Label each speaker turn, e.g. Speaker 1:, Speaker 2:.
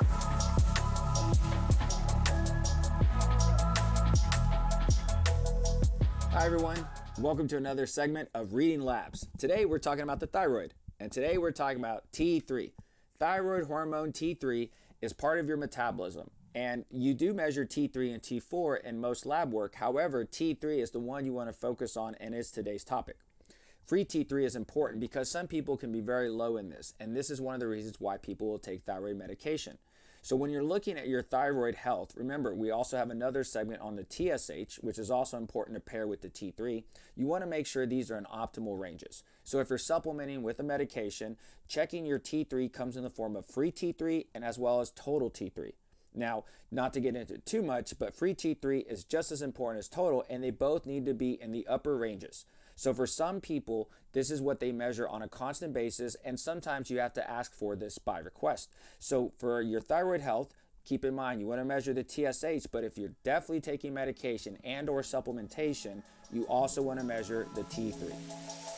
Speaker 1: Hi, everyone. Welcome to another segment of Reading Labs. Today, we're talking about the thyroid, and today we're talking about T3. Thyroid hormone T3 is part of your metabolism, and you do measure T3 and T4 in most lab work. However, T3 is the one you want to focus on and is today's topic. Free T3 is important because some people can be very low in this, and this is one of the reasons why people will take thyroid medication. So when you're looking at your thyroid health, remember we also have another segment on the TSH, which is also important to pair with the T3. You want to make sure these are in optimal ranges. So if you're supplementing with a medication, checking your T3 comes in the form of free T3 and as well as total T3. Now, not to get into too much, but free T3 is just as important as total, and they both need to be in the upper ranges. So, for some people, this is what they measure on a constant basis, and sometimes you have to ask for this by request. So, for your thyroid health, keep in mind you want to measure the TSH, but if you're definitely taking medication and or supplementation, you also want to measure the T3.